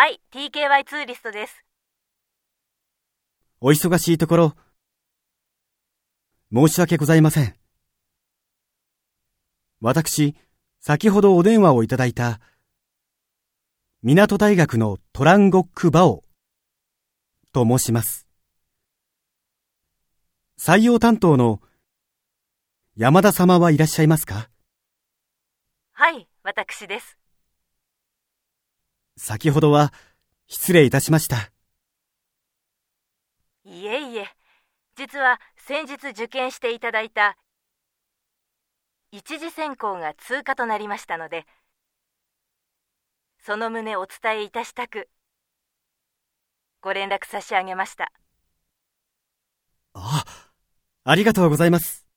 はい TKY ツーリストですお忙しいところ、申し訳ございません。私、先ほどお電話をいただいた、港大学のトランゴック・バオと申します。採用担当の山田様はいらっしゃいますか？はい、私です。先ほどは失礼いたしました。いえいえ、実は先日受験していただいた一次選考が通過となりましたので、その旨お伝えいたしたく、ご連絡差し上げました。あ、ありがとうございます。